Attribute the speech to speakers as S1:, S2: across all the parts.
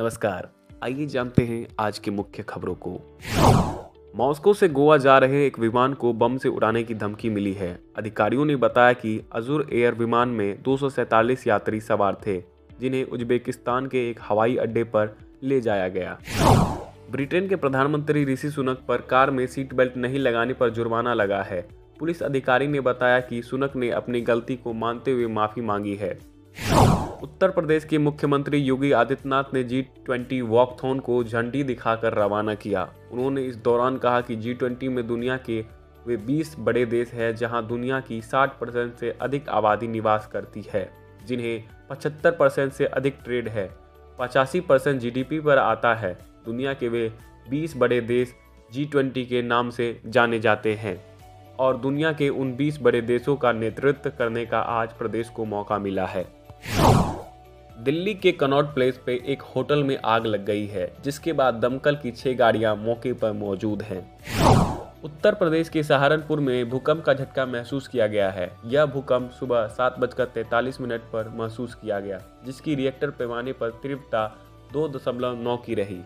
S1: नमस्कार। आइए जानते हैं आज की मुख्य खबरों को। मॉस्को से गोवा जा रहे एक विमान को बम से उड़ाने की धमकी मिली है। अधिकारियों ने बताया कि अजूर एयर विमान में दो यात्री सवार थे, जिन्हें उज्बेकिस्तान के एक हवाई अड्डे पर ले जाया गया। ब्रिटेन के प्रधानमंत्री ऋषि सुनक पर कार में सीट बेल्ट नहीं लगाने पर जुर्माना लगा है। पुलिस अधिकारी ने बताया कि सुनक ने अपनी गलती को मानते हुए माफ़ी मांगी है। उत्तर प्रदेश के मुख्यमंत्री योगी आदित्यनाथ ने जी ट्वेंटी वॉकथॉन को झंडी दिखाकर रवाना किया। उन्होंने इस दौरान कहा कि जी ट्वेंटी में दुनिया के वे 20 बड़े देश हैं जहाँ दुनिया की 60 परसेंट से अधिक आबादी निवास करती है, जिन्हें 75 परसेंट से अधिक ट्रेड है, पचासी परसेंट जीडीपी पर आता है। दुनिया के वे 20 बड़े देश जी ट्वेंटी के नाम से जाने जाते हैं और दुनिया के उन 20 बड़े देशों का नेतृत्व करने का आज प्रदेश को मौका मिला है। दिल्ली के कनॉट प्लेस पे एक होटल में आग लग गई है, जिसके बाद दमकल की छह गाड़ियाँ मौके पर मौजूद हैं। उत्तर प्रदेश के सहारनपुर में भूकंप का झटका महसूस किया गया है। यह भूकंप सुबह सात बजकर तैतालीस मिनट पर महसूस किया गया, जिसकी रिएक्टर पैमाने पर तीव्रता दो दशमलव नौ की रही।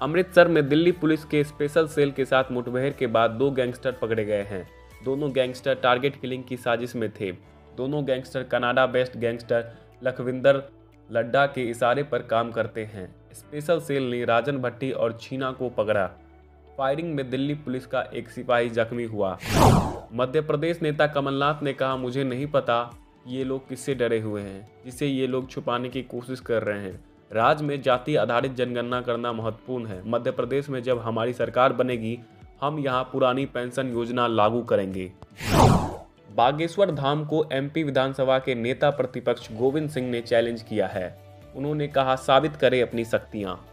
S1: अमृतसर में दिल्ली पुलिस के स्पेशल सेल के साथ मुठभेड़ के बाद दो गैंगस्टर पकड़े गए हैं। दोनों गैंगस्टर टारगेट किलिंग की साजिश में थे। दोनों gangster Canada based gangster Lakhwinder Ladda के इशारे पर काम करते हैं। स्पेशल सेल ने राजन भट्टी और छीना को पकड़ा। फायरिंग में दिल्ली पुलिस का एक सिपाही जख्मी हुआ। मध्य प्रदेश नेता कमलनाथ ने कहा, मुझे नहीं पता ये लोग किससे डरे हुए हैं, जिसे ये लोग छुपाने की कोशिश कर रहे हैं। राज्य में जाति आधारित जनगणना करना महत्वपूर्ण है। मध्य प्रदेश में जब हमारी सरकार बनेगी, हम यहाँ पुरानी पेंशन योजना लागू करेंगे। बागेश्वर धाम को एमपी विधानसभा के नेता प्रतिपक्ष गोविंद सिंह ने चैलेंज किया है। उन्होंने कहा, साबित करें अपनी शक्तियाँ।